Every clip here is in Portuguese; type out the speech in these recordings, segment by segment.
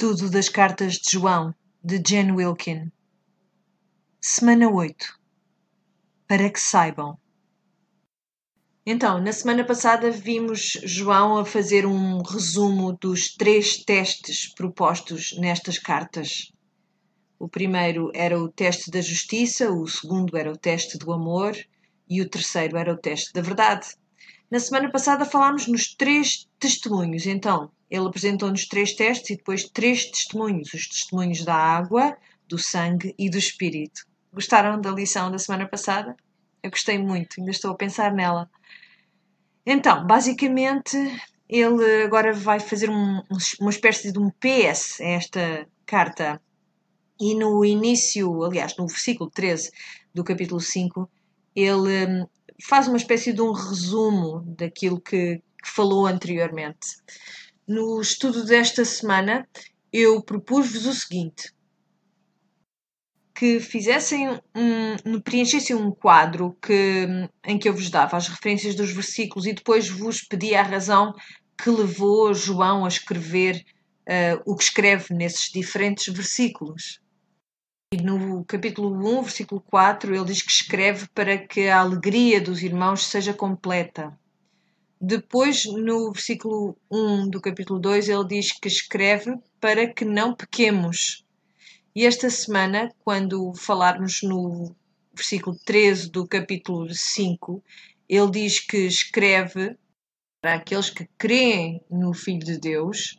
Estudo das Cartas de João, de Jen Wilkin. Semana 8. Para que saibam. Então, na semana passada vimos João a fazer um resumo dos três testes propostos nestas cartas. O primeiro era o teste da justiça, o segundo era o teste do amor e o terceiro era o teste da verdade. Na semana passada falámos nos três testemunhos, então ele apresentou-nos três testes e depois três testemunhos: os testemunhos da água, do sangue e do espírito. Gostaram da lição da semana passada? Eu gostei muito, ainda estou a pensar nela. Então, basicamente, ele agora vai fazer um, uma espécie de um PS a esta carta. E no início, aliás, no versículo 13 do capítulo 5, ele hum, faz uma espécie de um resumo daquilo que, que falou anteriormente. No estudo desta semana, eu propus-vos o seguinte: que fizessem um, preenchessem um quadro que, em que eu vos dava as referências dos versículos e depois vos pedia a razão que levou João a escrever uh, o que escreve nesses diferentes versículos. E no capítulo 1, versículo 4, ele diz que escreve para que a alegria dos irmãos seja completa. Depois, no versículo 1 do capítulo 2, ele diz que escreve para que não pequemos. E esta semana, quando falarmos no versículo 13 do capítulo 5, ele diz que escreve para aqueles que creem no Filho de Deus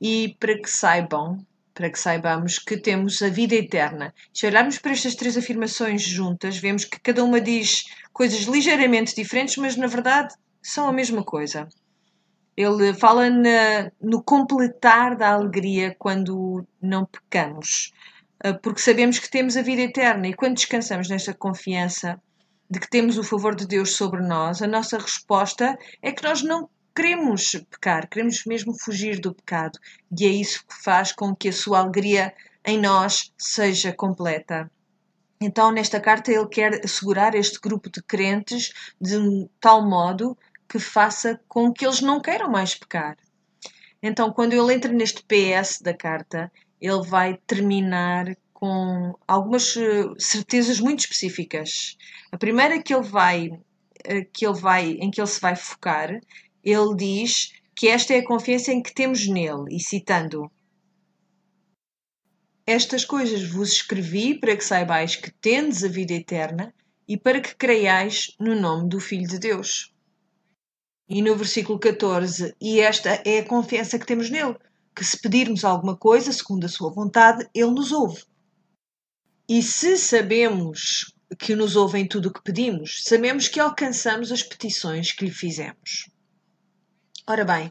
e para que saibam, para que saibamos que temos a vida eterna. Se olharmos para estas três afirmações juntas, vemos que cada uma diz coisas ligeiramente diferentes, mas na verdade são a mesma coisa. Ele fala na, no completar da alegria quando não pecamos, ah, porque sabemos que temos a vida eterna e quando descansamos nesta confiança de que temos o favor de Deus sobre nós, a nossa resposta é que nós não queremos pecar, queremos mesmo fugir do pecado e é isso que faz com que a sua alegria em nós seja completa. Então, nesta carta, ele quer assegurar este grupo de crentes de um tal modo que faça com que eles não queiram mais pecar. Então, quando ele entra neste PS da carta, ele vai terminar com algumas eh, certezas muito específicas. A primeira que ele vai, eh, que ele vai, em que ele se vai focar, ele diz que esta é a confiança em que temos nele, e citando: Estas coisas vos escrevi para que saibais que tendes a vida eterna e para que creiais no nome do Filho de Deus. E no versículo 14, e esta é a confiança que temos nele, que se pedirmos alguma coisa segundo a sua vontade, ele nos ouve. E se sabemos que nos ouve em tudo o que pedimos, sabemos que alcançamos as petições que lhe fizemos. Ora bem,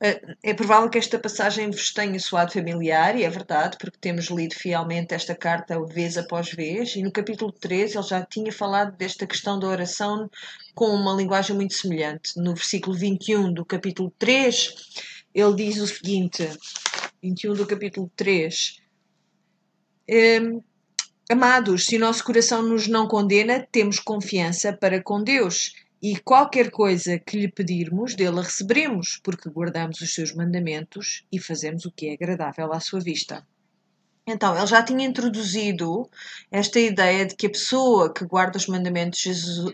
é provável que esta passagem vos tenha soado familiar, e é verdade, porque temos lido fielmente esta carta vez após vez, e no capítulo 13 ele já tinha falado desta questão da oração com uma linguagem muito semelhante. No versículo 21 do capítulo 3, ele diz o seguinte: 21 do capítulo 3. Ehm, Amados, se o nosso coração nos não condena, temos confiança para com Deus e qualquer coisa que lhe pedirmos, dele a receberemos, porque guardamos os seus mandamentos e fazemos o que é agradável à sua vista. Então, ele já tinha introduzido esta ideia de que a pessoa que guarda os mandamentos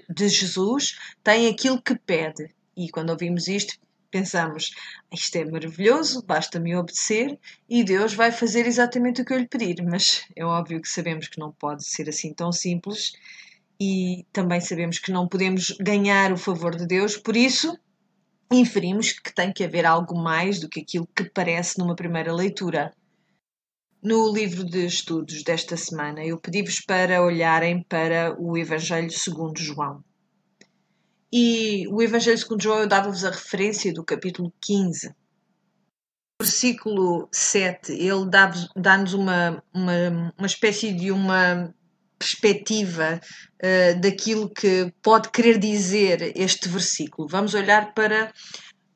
de Jesus tem aquilo que pede. E quando ouvimos isto, pensamos: isto é maravilhoso, basta-me obedecer e Deus vai fazer exatamente o que eu lhe pedir. Mas é óbvio que sabemos que não pode ser assim tão simples e também sabemos que não podemos ganhar o favor de Deus, por isso inferimos que tem que haver algo mais do que aquilo que parece numa primeira leitura. No livro de estudos desta semana, eu pedi-vos para olharem para o Evangelho segundo João. E o Evangelho segundo João eu dava-vos a referência do capítulo 15. Versículo 7, ele dá-nos uma, uma, uma espécie de uma perspectiva uh, daquilo que pode querer dizer este versículo. Vamos olhar para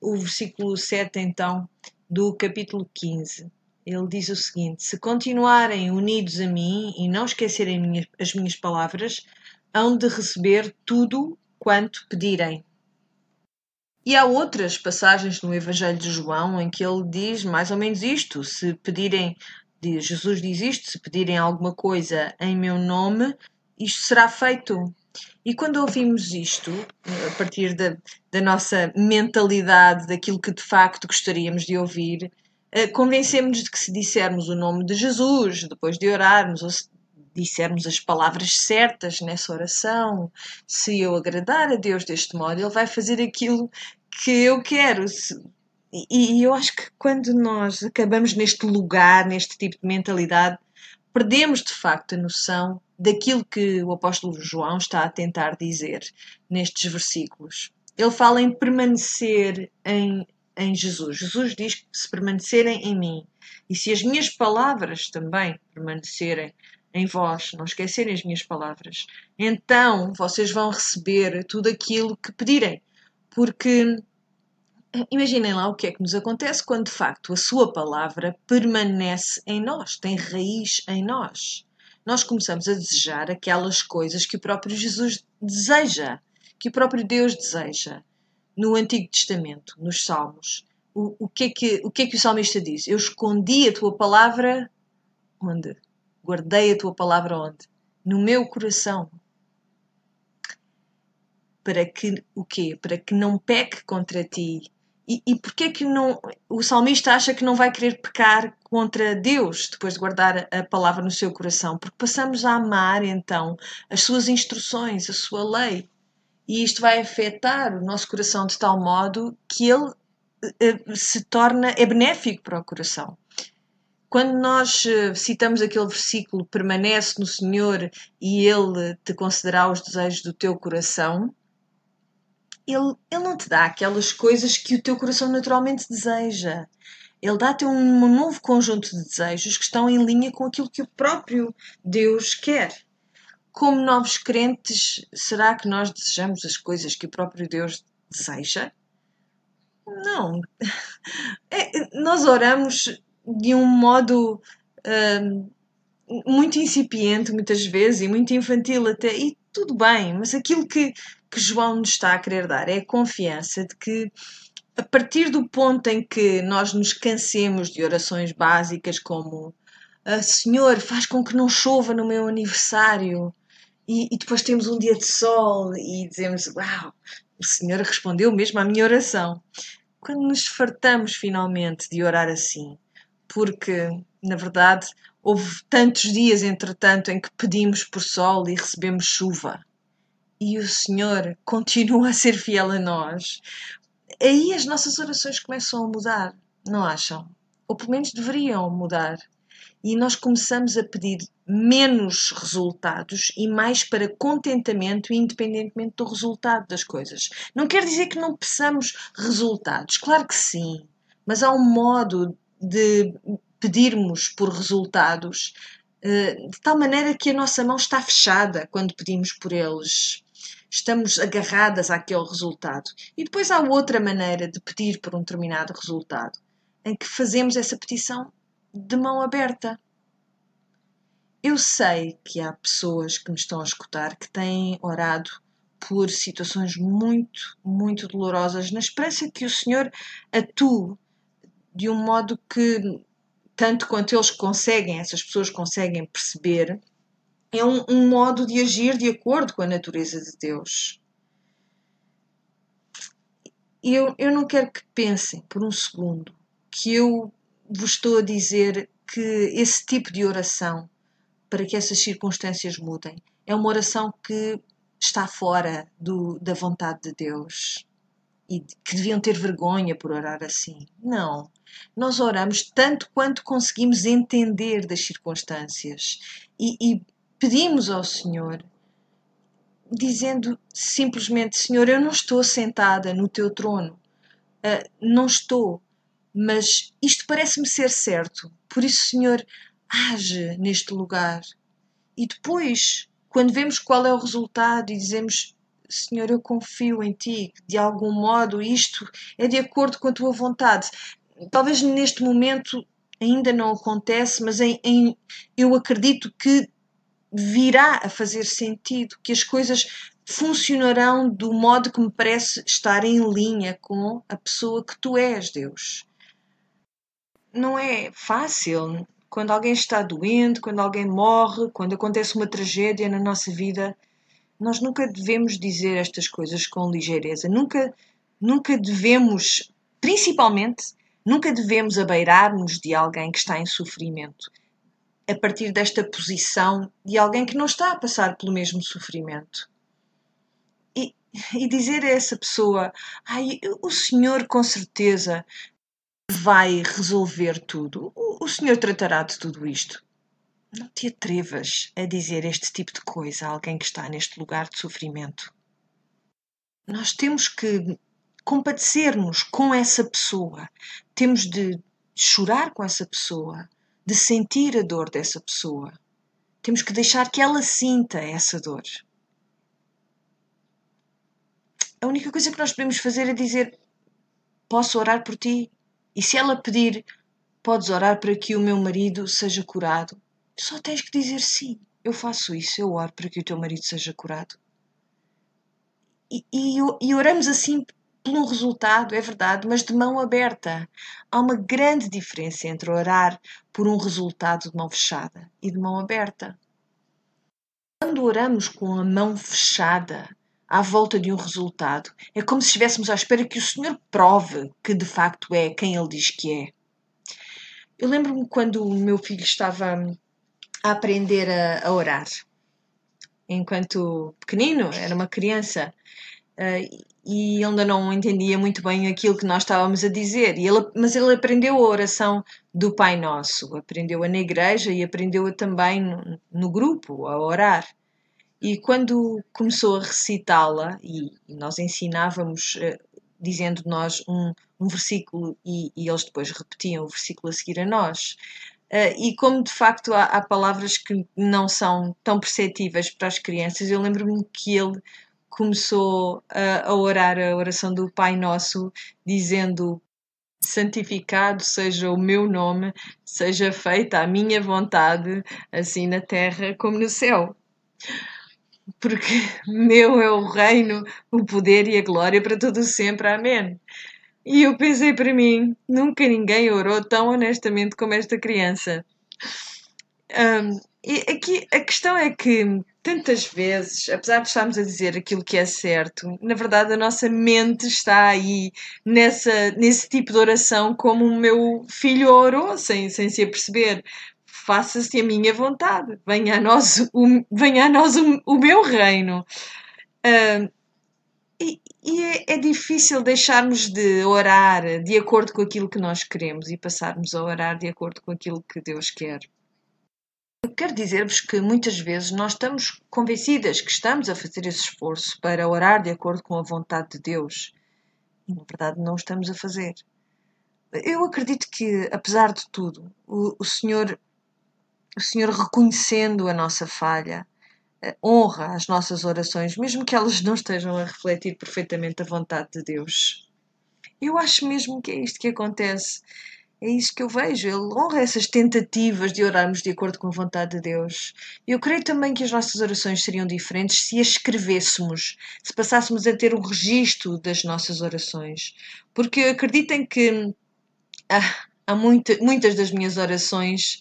o versículo 7, então, do capítulo 15. Ele diz o seguinte: Se continuarem unidos a mim e não esquecerem as minhas palavras, hão de receber tudo quanto pedirem. E há outras passagens no Evangelho de João em que ele diz mais ou menos isto: se pedirem, Jesus diz isto, se pedirem alguma coisa em meu nome, isto será feito. E quando ouvimos isto, a partir da, da nossa mentalidade, daquilo que de facto gostaríamos de ouvir, eh, convencemos-nos de que se dissermos o nome de Jesus, depois de orarmos, ou se dissermos as palavras certas nessa oração, se eu agradar a Deus deste modo, Ele vai fazer aquilo que eu quero. E, e eu acho que quando nós acabamos neste lugar, neste tipo de mentalidade, perdemos de facto a noção daquilo que o apóstolo João está a tentar dizer nestes versículos. Ele fala em permanecer em, em Jesus. Jesus diz que se permanecerem em mim e se as minhas palavras também permanecerem em vós, não esquecerem as minhas palavras, então vocês vão receber tudo aquilo que pedirem. Porque imaginem lá o que é que nos acontece quando de facto a sua palavra permanece em nós, tem raiz em nós nós começamos a desejar aquelas coisas que o próprio Jesus deseja, que o próprio Deus deseja. No Antigo Testamento, nos Salmos, o, o, que, é que, o que é que o salmista diz? Eu escondi a tua palavra onde? Guardei a tua palavra onde? No meu coração. Para que o quê? Para que não peque contra ti e, e porquê que não, o salmista acha que não vai querer pecar contra Deus depois de guardar a palavra no seu coração? Porque passamos a amar então as suas instruções, a sua lei. E isto vai afetar o nosso coração de tal modo que ele eh, se torna, é benéfico para o coração. Quando nós eh, citamos aquele versículo, permanece no Senhor e Ele te concederá os desejos do teu coração, ele, ele não te dá aquelas coisas que o teu coração naturalmente deseja. Ele dá-te um, novo conjunto de desejos que estão em linha com aquilo que o próprio Deus quer. Como novos crentes, será que nós desejamos as coisas que o próprio Deus deseja? Não. É, nós oramos de um modo hum, muito incipiente, muitas vezes, e muito infantil até, e tudo bem, mas aquilo que, que João nos está a querer dar é a confiança de que a partir do ponto em que nós nos cansemos de orações básicas como ah, Senhor, faz com que não chova no meu aniversário e, e depois temos um dia de sol e dizemos Uau, o Senhor respondeu mesmo à minha oração. Quando nos fartamos finalmente de orar assim, porque na verdade houve tantos dias entretanto em que pedimos por sol e recebemos chuva e o Senhor continua a ser fiel a nós, aí as nossas orações começam a mudar, não acham? Ou pelo menos deveriam mudar. E nós começamos a pedir menos resultados e mais para contentamento, independentemente do resultado das coisas. Não quer dizer que não peçamos resultados, claro que sim, mas há um modo de pedirmos por resultados eh, de tal maneira que a nossa mão está fechada quando pedimos por eles estamos agarradas àquele resultado. E depois há outra maneira de pedir por um determinado resultado, em que fazemos essa petição de mão aberta. Eu sei que há pessoas que me estão a escutar que têm orado por situações muito, muito dolorosas, na esperança que o Senhor atue de um modo que, tanto quanto eles conseguem, essas pessoas conseguem perceber, é um, um modo de agir de acordo com a natureza de Deus. Eu, eu não quero que pensem por um segundo que eu vos estou a dizer que esse tipo de oração, para que essas circunstâncias mudem, é uma oração que está fora do, da vontade de Deus e que deviam ter vergonha por orar assim. Não. Nós oramos tanto quanto conseguimos entender das circunstâncias e, e pedimos ao Senhor, dizendo simplesmente: Senhor, eu não estou sentada no teu trono, uh, não estou, mas isto parece-me ser certo, por isso, Senhor, age neste lugar. E depois, quando vemos qual é o resultado e dizemos: Senhor, eu confio em ti, de algum modo isto é de acordo com a tua vontade. Talvez neste momento ainda não acontece, mas em, em, eu acredito que virá a fazer sentido, que as coisas funcionarão do modo que me parece estar em linha com a pessoa que tu és, Deus. Não é fácil. Quando alguém está doente, quando alguém morre, quando acontece uma tragédia na nossa vida, nós nunca devemos dizer estas coisas com ligeireza. Nunca, nunca devemos, principalmente, nunca devemos abeirar-nos de alguém que está em sofrimento a partir desta posição de alguém que não está a passar pelo mesmo sofrimento. E, e dizer a essa pessoa: Ai, o Senhor com certeza vai resolver tudo, o, o Senhor tratará de tudo isto. Não te atrevas a dizer este tipo de coisa a alguém que está neste lugar de sofrimento. Nós temos que compadecer-nos com essa pessoa, temos de chorar com essa pessoa, de sentir a dor dessa pessoa. Temos que deixar que ela sinta essa dor. A única coisa que nós podemos fazer é dizer: Posso orar por ti? E se ela pedir: Podes orar para que o meu marido seja curado? Só tens que dizer sim. Eu faço isso, eu oro para que o teu marido seja curado. E, e, e oramos assim por um resultado, é verdade, mas de mão aberta. Há uma grande diferença entre orar por um resultado de mão fechada e de mão aberta. Quando oramos com a mão fechada à volta de um resultado, é como se estivéssemos à espera que o Senhor prove que de facto é quem Ele diz que é. Eu lembro-me quando o meu filho estava a aprender a, a orar. Enquanto pequenino, era uma criança, uh, e ainda não entendia muito bem aquilo que nós estávamos a dizer. E ele, mas ele aprendeu a oração do Pai Nosso, aprendeu-a na igreja e aprendeu-a também no, no, grupo, a orar. E quando começou a recitá-la, e, nós ensinávamos, uh, dizendo nós um, um versículo, e, e, eles depois repetiam o versículo a seguir a nós. Uh, e como de facto há, há palavras que não são tão perceptíveis para as crianças, eu lembro-me que ele começou a, a orar a oração do Pai Nosso, dizendo: Santificado seja o meu nome, seja feita a minha vontade, assim na terra como no céu. Porque meu é o reino, o poder e a glória para todo sempre. Amém. E eu pensei para mim: nunca ninguém orou tão honestamente como esta criança. Um, e aqui a questão é que tantas vezes, apesar de estarmos a dizer aquilo que é certo, na verdade a nossa mente está aí nessa, nesse tipo de oração como o meu filho orou, sem, sem se aperceber. Faça-se a minha vontade, venha a nós o, venha a nós o, o meu reino. Uh, e, e é, é, difícil deixarmos de orar de acordo com aquilo que nós queremos e passarmos a orar de acordo com aquilo que Deus quer. Eu quero dizer-vos que muitas vezes nós estamos convencidas que estamos a fazer esse esforço para orar de acordo com a vontade de Deus e na verdade não estamos a fazer. Eu acredito que, apesar de tudo, o, o Senhor, o Senhor reconhecendo a nossa falha, honra as nossas orações, mesmo que elas não estejam a refletir perfeitamente a vontade de Deus. Eu acho mesmo que é isto que acontece. É isso que eu vejo. Ele honra essas tentativas de orarmos de acordo com a vontade de Deus. Eu creio também que as nossas orações seriam diferentes se as escrevêssemos, se passássemos a ter um registro das nossas orações. Porque acreditem que ah, há muita, muitas das minhas orações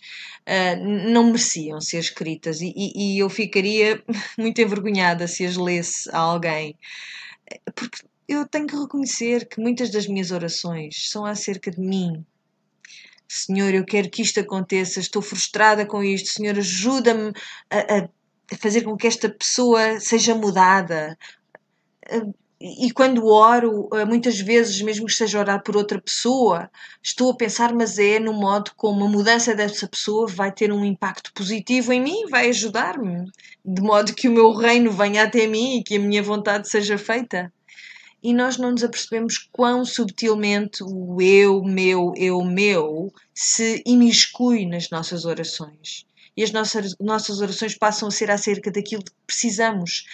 ah, não mereciam ser escritas e, e, e eu ficaria muito envergonhada se as lesse a alguém. Porque eu tenho que reconhecer que muitas das minhas orações são acerca de mim, Senhor, eu quero que isto aconteça, estou frustrada com isto. Senhor, ajuda-me a, a, fazer com que esta pessoa seja mudada. E quando oro, muitas vezes, mesmo que esteja a orar por outra pessoa, estou a pensar, mas é no modo como a mudança dessa pessoa vai ter um impacto positivo em mim, vai ajudar-me, de modo que o meu reino venha até mim e que a minha vontade seja feita e nós não nos apercebemos quão subtilmente o eu, meu, eu, meu se imiscui nas nossas orações. E as nossas, nossas orações passam a ser acerca daquilo que precisamos.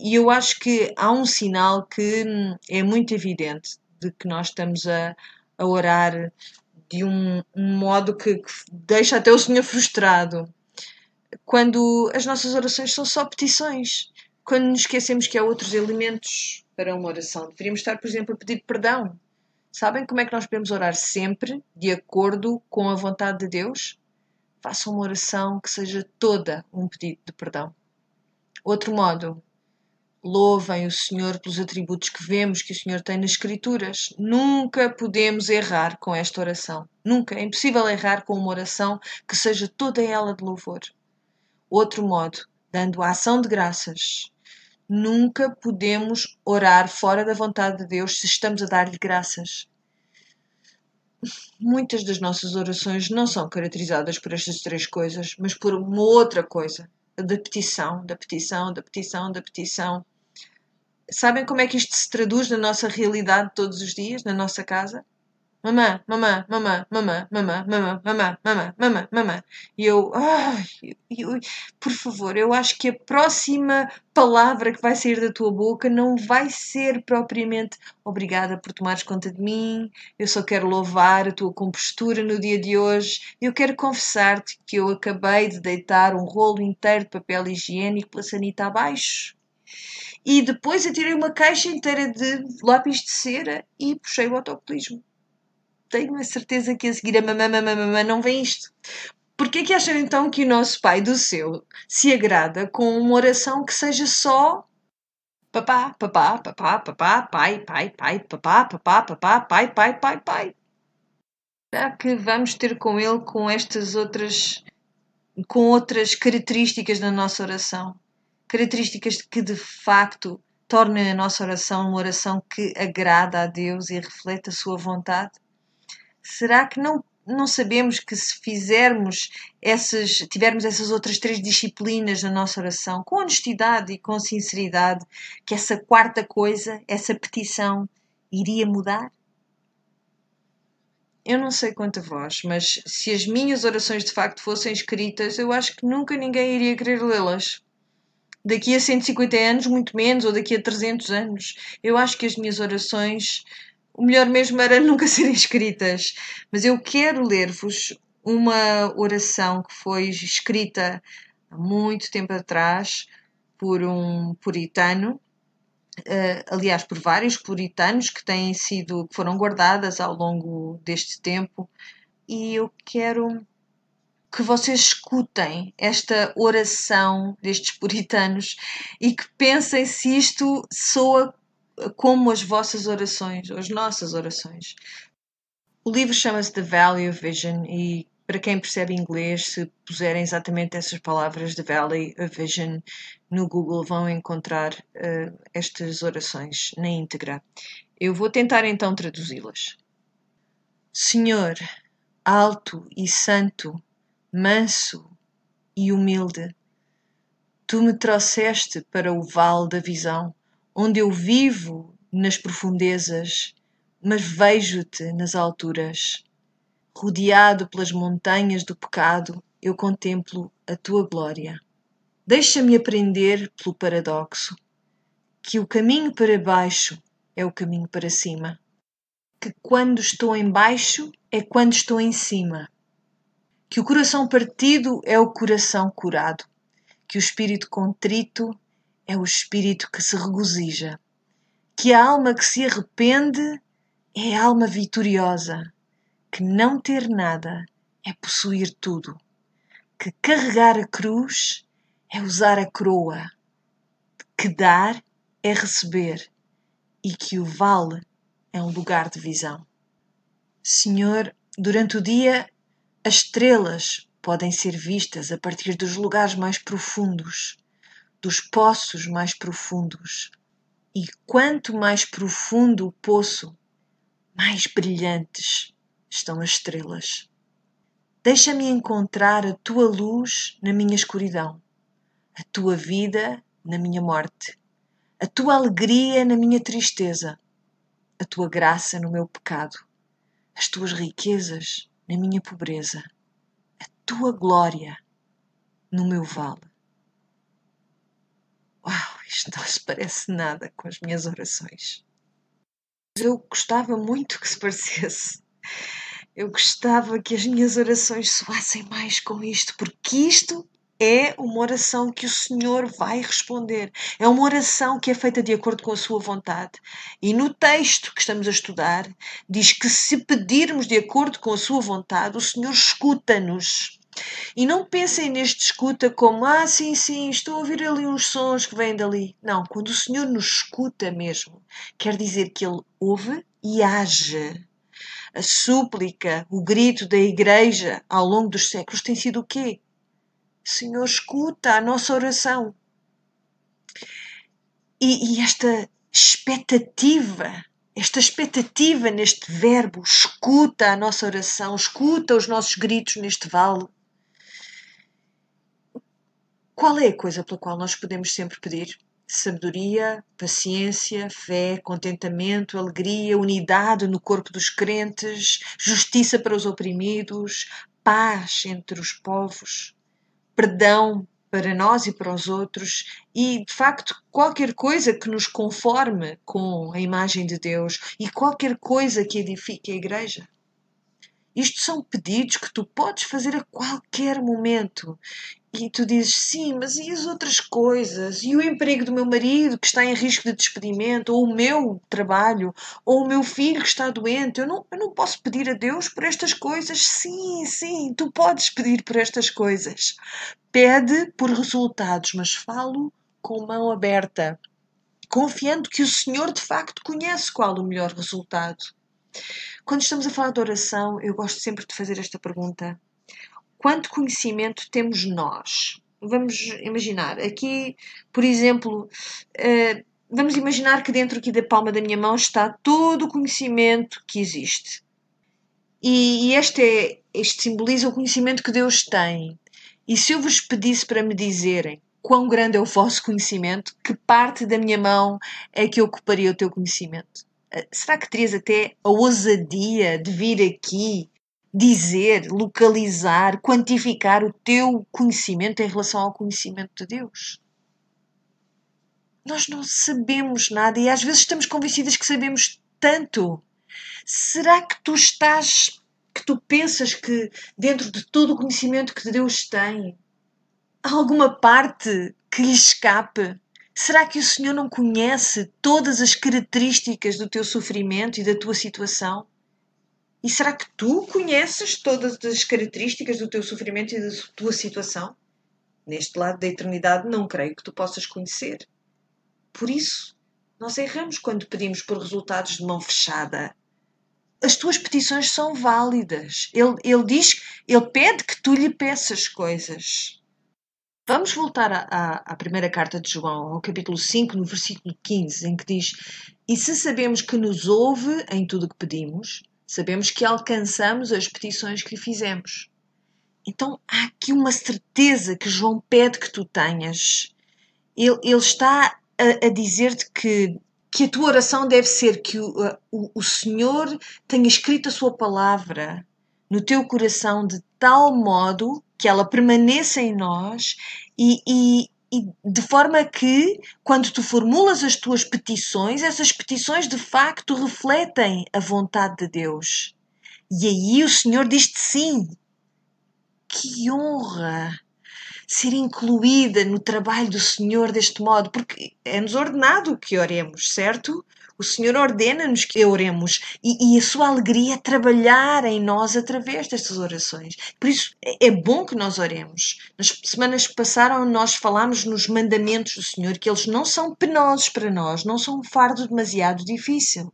E eu acho que há um sinal que é muito evidente de que nós estamos a, a orar de um, um modo que, que deixa até o Senhor frustrado. Quando as nossas orações são só petições quando nos esquecemos que há outros elementos para uma oração. Deveríamos estar, por exemplo, a pedir perdão. Sabem como é que nós podemos orar sempre de acordo com a vontade de Deus? Façam uma oração que seja toda um pedido de perdão. Outro modo, louvem o Senhor pelos atributos que vemos que o Senhor tem nas Escrituras. Nunca podemos errar com esta oração. Nunca. É impossível errar com uma oração que seja toda ela de louvor. Outro modo, dando a ação de graças. Nunca podemos orar fora da vontade de Deus se estamos a dar-lhe graças. Muitas das nossas orações não são caracterizadas por estas três coisas, mas por uma outra coisa da petição, da petição, da petição, da petição. Sabem como é que isto se traduz na nossa realidade todos os dias, na nossa casa? Mamã, mamã, mamã, mamã, mamã, mamã, mamã, mamã, mamã, mamã. E eu, ai, eu, por favor, eu acho que a próxima palavra que vai sair da tua boca não vai ser propriamente obrigada por tomares conta de mim, eu só quero louvar a tua compostura no dia de hoje, eu quero confessar-te que eu acabei de deitar um rolo inteiro de papel higiênico pela sanita abaixo. E depois tirei uma caixa inteira de lápis de cera e puxei o autocolismo tenho a certeza que a seguir a mamã, mamã, mamã não vem isto. Porquê que acham então que o nosso Pai do Céu se agrada com uma oração que seja só papá, papá, papá, papá, pai, pai, pai, papá, papá, papá, pai, pai, pai, pai? Será que vamos ter com ele com estas outras com outras características da nossa oração? Características que de facto tornem a nossa oração uma oração que agrada a Deus e reflete a sua vontade? Será que não não sabemos que se fizermos essas, tivermos essas outras três disciplinas na nossa oração, com honestidade e com sinceridade, que essa quarta coisa, essa petição, iria mudar? Eu não sei quanto a vós, mas se as minhas orações de facto fossem escritas, eu acho que nunca ninguém iria querer lê-las. Daqui a 150 anos, muito menos, ou daqui a 300 anos. Eu acho que as minhas orações o melhor mesmo era nunca serem escritas. Mas eu quero ler-vos uma oração que foi escrita há muito tempo atrás por um puritano, uh, aliás, por vários puritanos que têm sido, que foram guardadas ao longo deste tempo, e eu quero que vocês escutem esta oração destes puritanos e que pensem se isto soa como as vossas orações, as nossas orações. O livro chama-se The Valley of Vision e para quem percebe inglês, se puserem exatamente essas palavras The Valley of Vision no Google, vão encontrar uh, estas orações na íntegra. Eu vou tentar então traduzi-las. Senhor, alto e santo, manso e humilde, tu me trouxeste para o vale da visão onde eu vivo nas profundezas, mas vejo-te nas alturas. Rodeado pelas montanhas do pecado, eu contemplo a tua glória. Deixa-me aprender pelo paradoxo que o caminho para baixo é o caminho para cima, que quando estou em baixo é quando estou em cima, que o coração partido é o coração curado, que o espírito contrito é o espírito que se regozija, que a alma que se arrepende é a alma vitoriosa, que não ter nada é possuir tudo, que carregar a cruz é usar a coroa, que dar é receber e que o vale é um lugar de visão. Senhor, durante o dia as estrelas podem ser vistas a partir dos lugares mais profundos dos poços mais profundos. E quanto mais profundo o poço, mais brilhantes estão as estrelas. Deixa-me encontrar a tua luz na minha escuridão, a tua vida na minha morte, a tua alegria na minha tristeza, a tua graça no meu pecado, as tuas riquezas na minha pobreza, a tua glória no meu vale. Isto não se parece nada com as minhas orações. Eu gostava muito que se parecesse. Eu gostava que as minhas orações soassem mais com isto, porque isto é uma oração que o Senhor vai responder. É uma oração que é feita de acordo com a sua vontade. E no texto que estamos a estudar, diz que se pedirmos de acordo com a sua vontade, o Senhor escuta-nos. E não pensem neste escuta como, ah, sim, sim, estou a ouvir ali uns sons que vêm dali. Não, quando o Senhor nos escuta mesmo, quer dizer que Ele ouve e age. A súplica, o grito da igreja ao longo dos séculos tem sido o quê? Senhor, escuta a nossa oração. E, e esta expectativa, esta expectativa neste verbo, escuta a nossa oração, escuta os nossos gritos neste vale. Qual é a coisa pela qual nós podemos sempre pedir? Sabedoria, paciência, fé, contentamento, alegria, unidade no corpo dos crentes, justiça para os oprimidos, paz entre os povos perdão para nós e para os outros e, de facto, qualquer coisa que nos conforme com a imagem de Deus e qualquer coisa que edifique a igreja. Isto são pedidos que tu podes fazer a qualquer momento e tu dizes, sim, mas e as outras coisas? E o emprego do meu marido que está em risco de despedimento? Ou o meu trabalho? Ou o meu filho que está doente? Eu não, eu não posso pedir a Deus por estas coisas? Sim, sim, tu podes pedir por estas coisas. Pede por resultados, mas falo com mão aberta, confiando que o Senhor de facto conhece qual o melhor resultado. Quando estamos a falar de oração, eu gosto sempre de fazer esta pergunta quanto conhecimento temos nós? Vamos imaginar, aqui, por exemplo, uh, vamos imaginar que dentro aqui da palma da minha mão está todo o conhecimento que existe. E, e este, é, este simboliza o conhecimento que Deus tem. E se eu vos pedisse para me dizerem quão grande é o vosso conhecimento, que parte da minha mão é que ocuparia o teu conhecimento? Eh, será que terias até a ousadia de vir aqui dizer, localizar, quantificar o teu conhecimento em relação ao conhecimento de Deus. Nós não sabemos nada e às vezes estamos convencidas que sabemos tanto. Será que tu estás, que tu pensas que dentro de todo o conhecimento que Deus tem, há alguma parte que lhe escape? Será que o Senhor não conhece todas as características do teu sofrimento e da tua situação? E será que tu conheces todas as características do teu sofrimento e da tua situação? Neste lado da eternidade, não creio que tu possas conhecer. Por isso, nós erramos quando pedimos por resultados de mão fechada. As tuas petições são válidas. Ele, ele diz, ele pede que tu lhe peças coisas. Vamos voltar à, à, primeira carta de João, ao capítulo 5, no versículo 15, em que diz: E se sabemos que nos ouve em tudo o que pedimos, Sabemos que alcançamos as petições que lhe fizemos. Então há aqui uma certeza que João pede que tu tenhas. Ele, ele está a, a dizer-te que, que a tua oração deve ser que o, o, o Senhor tenha escrito a sua palavra no teu coração de tal modo que ela permaneça em nós e, e, e de forma que, quando tu formulas as tuas petições, essas petições de facto refletem a vontade de Deus. E aí o Senhor diz-te sim. Que honra ser incluída no trabalho do Senhor deste modo, porque é-nos ordenado que oremos, certo? O Senhor ordena-nos que oremos e, e, a sua alegria é trabalhar em nós através destas orações. Por isso é, é bom que nós oremos. Nas semanas que passaram, nós falámos nos mandamentos do Senhor que eles não são penosos para nós, não são um fardo demasiado difícil.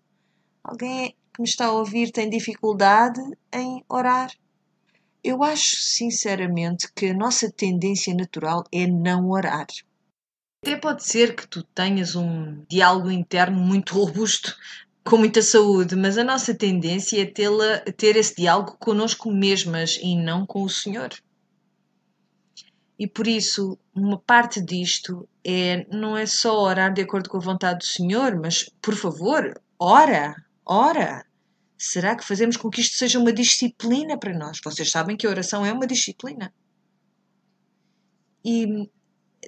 Alguém que me está a ouvir tem dificuldade em orar? Eu acho sinceramente que a nossa tendência natural é não orar. Até pode ser que tu tenhas um diálogo interno muito robusto, com muita saúde, mas a nossa tendência é tê-la, ter esse diálogo connosco mesmas e não com o Senhor. E por isso, uma parte disto é não é só orar de acordo com a vontade do Senhor, mas por favor, ora, ora. Será que fazemos com que isto seja uma disciplina para nós? Vocês sabem que a oração é uma disciplina. E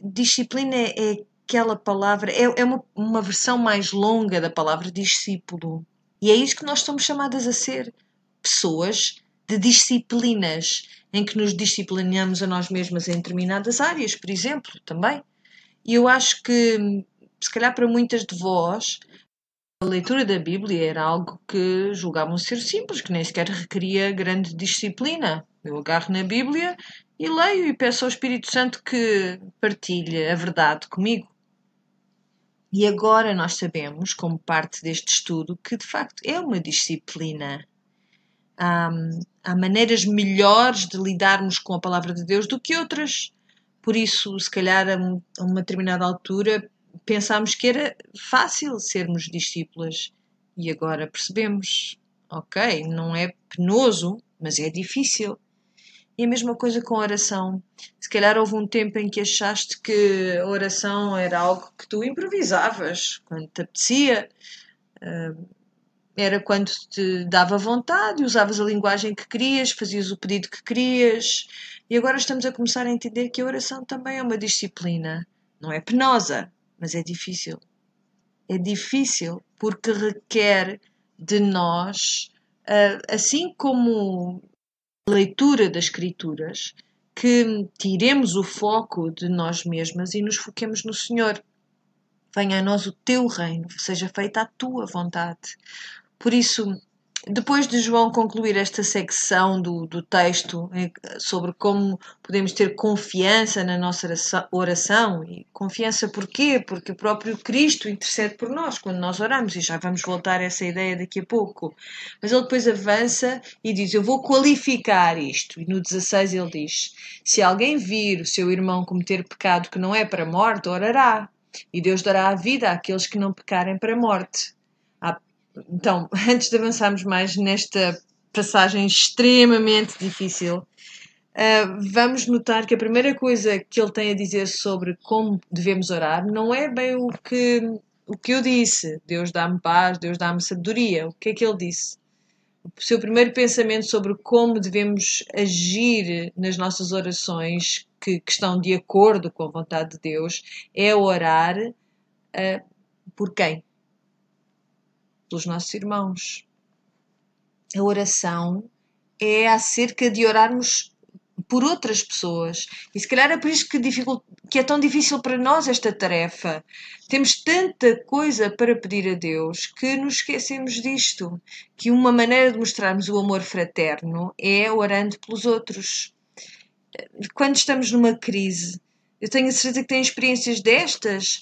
disciplina é aquela palavra, é, é uma, uma versão mais longa da palavra discípulo. E é isso que nós somos chamadas a ser. Pessoas de disciplinas, em que nos disciplinamos a nós mesmas em determinadas áreas, por exemplo, também. E eu acho que, se calhar para muitas de vós, a leitura da Bíblia era algo que julgavam ser simples, que nem sequer requeria grande disciplina. Eu agarro na Bíblia e leio e peço ao Espírito Santo que partilhe a verdade comigo. E agora nós sabemos, como parte deste estudo, que de facto é uma disciplina. Há, há maneiras melhores de lidarmos com a palavra de Deus do que outras. Por isso, se calhar, a uma determinada altura, pensámos que era fácil sermos discípulas e agora percebemos, ok, não é penoso, mas é difícil. E a mesma coisa com a oração. Se calhar houve um tempo em que achaste que a oração era algo que tu improvisavas quando te apetecia, era quando te dava vontade, usavas a linguagem que querias, fazias o pedido que querias. E agora estamos a começar a entender que a oração também é uma disciplina. Não é penosa, mas é difícil. É difícil porque requer de nós, ah, assim como leitura das Escrituras, que tiremos o foco de nós mesmas e nos foquemos no Senhor. Venha a nós o teu reino, seja feita a tua vontade. Por isso, depois de João concluir esta secção do, do texto sobre como podemos ter confiança na nossa oração, e confiança porquê? Porque o próprio Cristo intercede por nós quando nós oramos, e já vamos voltar a essa ideia daqui a pouco. Mas ele depois avança e diz: Eu vou qualificar isto. E no 16 ele diz: Se alguém vir o seu irmão cometer pecado que não é para a morte, orará. E Deus dará a vida àqueles que não pecarem para a morte. Então, antes de avançarmos mais nesta passagem extremamente difícil, uh, vamos notar que a primeira coisa que ele tem a dizer sobre como devemos orar não é bem o que, o que eu disse. Deus dá-me paz, Deus dá-me sabedoria. O que é que ele disse? O seu primeiro pensamento sobre como devemos agir nas nossas orações que, que estão de acordo com a vontade de Deus é orar uh, por quem? Pelos nossos irmãos. A oração é acerca de orarmos por outras pessoas. E se calhar é por isso que, que, é tão difícil para nós esta tarefa. Temos tanta coisa para pedir a Deus que nos esquecemos disto. Que uma maneira de mostrarmos o amor fraterno é orando pelos outros. Quando estamos numa crise, eu tenho a certeza que têm experiências destas,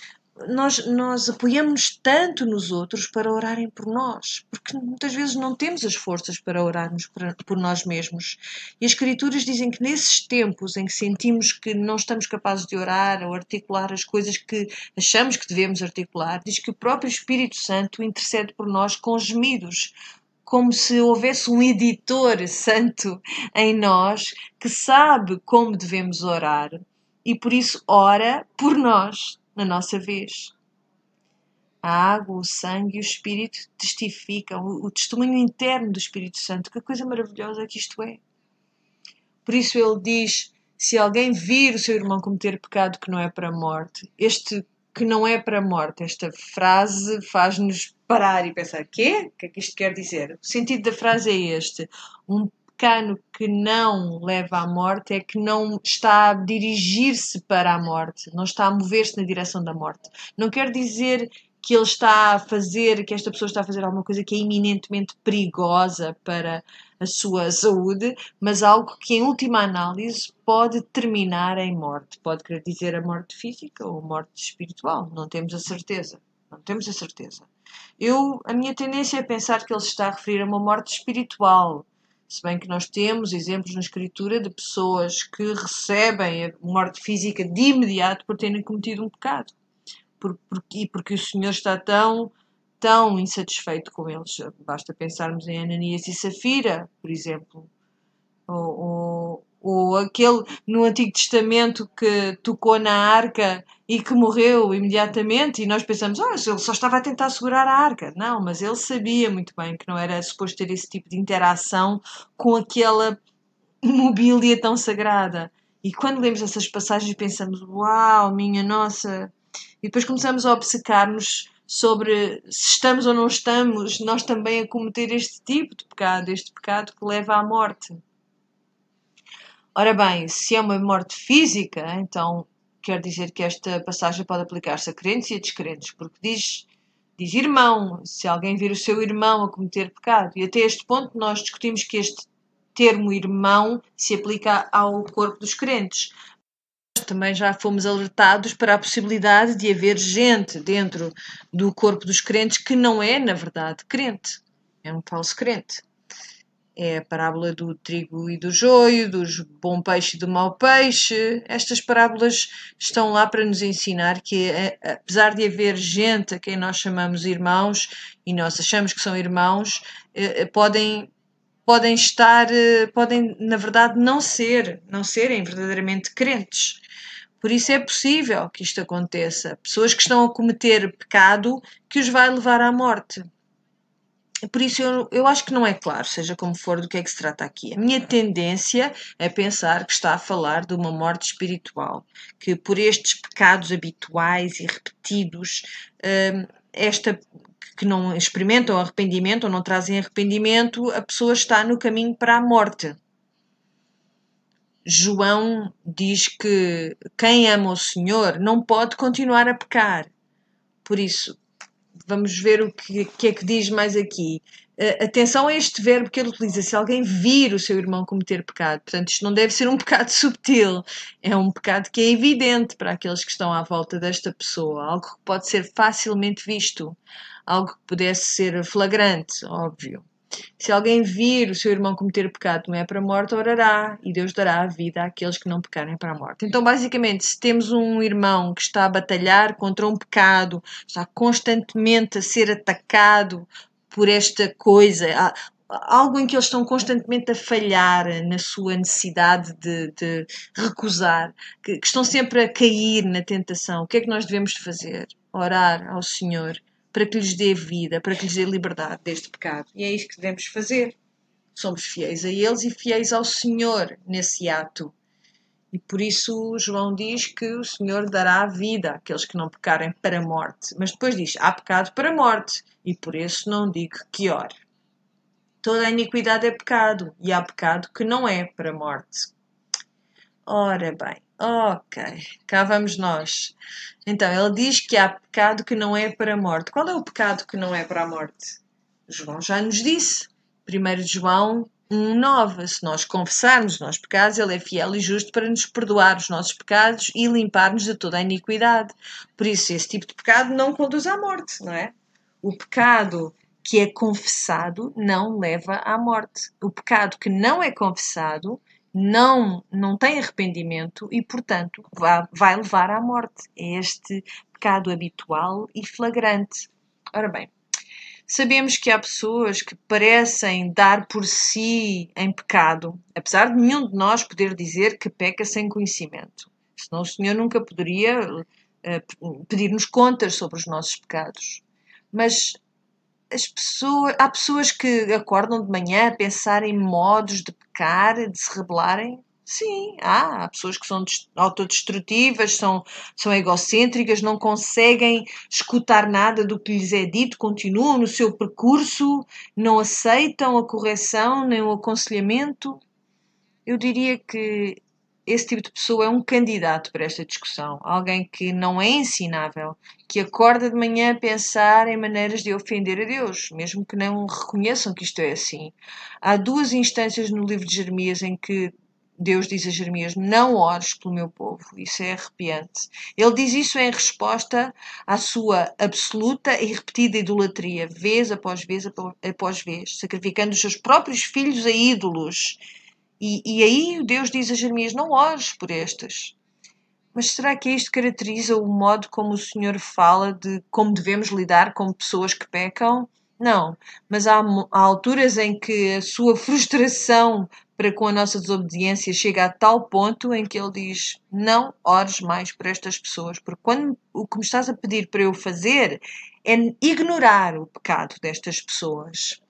nós, nós apoiamos-nos tanto nos outros para orarem por nós, porque muitas vezes não temos as forças para orarmos por nós mesmos. E as Escrituras dizem que nesses tempos em que sentimos que não estamos capazes de orar ou articular as coisas que achamos que devemos articular, diz que o próprio Espírito Santo intercede por nós com gemidos, como se houvesse um editor santo em nós que sabe como devemos orar e por isso ora por nós na nossa vez. A água, o sangue e o Espírito testificam, o, testemunho interno do Espírito Santo. Que coisa maravilhosa que isto é. Por isso ele diz: se alguém vir o seu irmão cometer pecado que não é para a morte, este que não é para a morte, esta frase faz-nos parar e pensar: quê? O que é que isto quer dizer? O sentido da frase é este: um cano que não leva à morte é que não está a dirigir-se para a morte, não está a mover-se na direção da morte. Não quer dizer que ele está a fazer, que esta pessoa está a fazer alguma coisa que é eminentemente perigosa para a sua saúde, mas algo que, em última análise, pode terminar em morte. Pode querer dizer a morte física ou a morte espiritual, não temos a certeza. Não temos a certeza. Eu, a minha tendência é pensar que ele está a referir a uma morte espiritual, se bem que nós temos exemplos na Escritura de pessoas que recebem a morte física de imediato por terem cometido um pecado. Por, por, e porque o Senhor está tão, tão insatisfeito com eles. Basta pensarmos em Ananias e Safira, por exemplo. Ou, ou aquele no Antigo Testamento que tocou na arca e que morreu imediatamente, e nós pensamos, oh, ele só estava a tentar segurar a arca. Não, mas ele sabia muito bem que não era suposto ter esse tipo de interação com aquela mobília tão sagrada. E quando lemos essas passagens pensamos, uau, minha nossa. E depois começamos a obcecar-nos sobre se estamos ou não estamos nós também a cometer este tipo de pecado, este pecado que leva à morte. Ora bem, se é uma morte física, então quer dizer que esta passagem pode aplicar-se a crentes e a descrentes, porque diz, diz irmão, se alguém vir o seu irmão a cometer pecado. E até este ponto nós discutimos que este termo irmão se aplica ao corpo dos crentes. Também já fomos alertados para a possibilidade de haver gente dentro do corpo dos crentes que não é, na verdade, crente. É um falso crente é a parábola do trigo e do joio, dos bom peixe e do mau peixe. Estas parábolas estão lá para nos ensinar que, eh, apesar de haver gente a quem nós chamamos irmãos e nós achamos que são irmãos, eh, eh, podem podem estar, podem na verdade não ser, não serem verdadeiramente crentes. Por isso é possível que isto aconteça. Pessoas que estão a cometer pecado que os vai levar à morte. Por isso eu, eu acho que não é claro, seja como for, do que é que se trata aqui. A minha tendência é pensar que está a falar de uma morte espiritual, que por estes pecados habituais e repetidos, hum, esta que não experimentam arrependimento ou não trazem arrependimento, a pessoa está no caminho para a morte. João diz que quem ama o Senhor não pode continuar a pecar. Por isso, vamos ver o que, que é que diz mais aqui. Uh, atenção a este verbo que ele utiliza. Se alguém vir o seu irmão cometer pecado, portanto, isto não deve ser um pecado subtil, é um pecado que é evidente para aqueles que estão à volta desta pessoa, algo que pode ser facilmente visto, algo que pudesse ser flagrante, óbvio. Se alguém vir o seu irmão cometer pecado, não é para a morte, orará e Deus dará a vida àqueles que não pecarem para a morte. Então, basicamente, se temos um irmão que está a batalhar contra um pecado, está constantemente a ser atacado por esta coisa, algo em que eles estão constantemente a falhar na sua necessidade de, de recusar, que, que estão sempre a cair na tentação, o que é que nós devemos fazer? Orar ao Senhor para que lhes dê vida, para que lhes dê liberdade deste pecado. E é isso que devemos fazer. Somos fiéis a eles e fiéis ao Senhor nesse ato. E por isso João diz que o Senhor dará vida àqueles que não pecarem para a morte. Mas depois diz: há pecado para a morte, e por isso não digo que ore. Toda a iniquidade é pecado, e há pecado que não é para a morte. Ora bem, Ok, cá vamos nós. Então, ele diz que há pecado que não é para a morte. Qual é o pecado que não é para a morte? João já nos disse. 1 João 1,9. Se nós confessarmos os nossos pecados, ele é fiel e justo para nos perdoar os nossos pecados e limpar-nos de toda a iniquidade. Por isso, esse tipo de pecado não conduz à morte, não é? O pecado que é confessado não leva à morte. O pecado que não é confessado não, não tem arrependimento e, portanto, vai, levar à morte. É este pecado habitual e flagrante. Ora bem, sabemos que há pessoas que parecem dar por si em pecado, apesar de nenhum de nós poder dizer que peca sem conhecimento. Senão o Senhor nunca poderia uh, pedir-nos contas sobre os nossos pecados. Mas as pessoas, há pessoas que acordam de manhã a pensar em modos de pecar, de se rebelarem. Sim, há, há pessoas que são autodestrutivas, são, são egocêntricas, não conseguem escutar nada do que lhes é dito, continuam no seu percurso, não aceitam a correção nem o aconselhamento. Eu diria que esse tipo de pessoa é um candidato para esta discussão. Alguém que não é ensinável, que acorda de manhã a pensar em maneiras de ofender a Deus, mesmo que não reconheçam que isto é assim. Há duas instâncias no livro de Jeremias em que Deus diz a Jeremias: Não ores pelo meu povo. Isso é arrepiante. Ele diz isso em resposta à sua absoluta e repetida idolatria, vez após vez após vez, sacrificando os seus próprios filhos a ídolos e, e aí Deus diz a Jeremias: Não ores por estas. Mas será que isto caracteriza o modo como o Senhor fala de como devemos lidar com pessoas que pecam? Não, mas há, há, alturas em que a sua frustração para com a nossa desobediência chega a tal ponto em que ele diz: Não ores mais por estas pessoas, porque quando o que me estás a pedir para eu fazer é ignorar o pecado destas pessoas.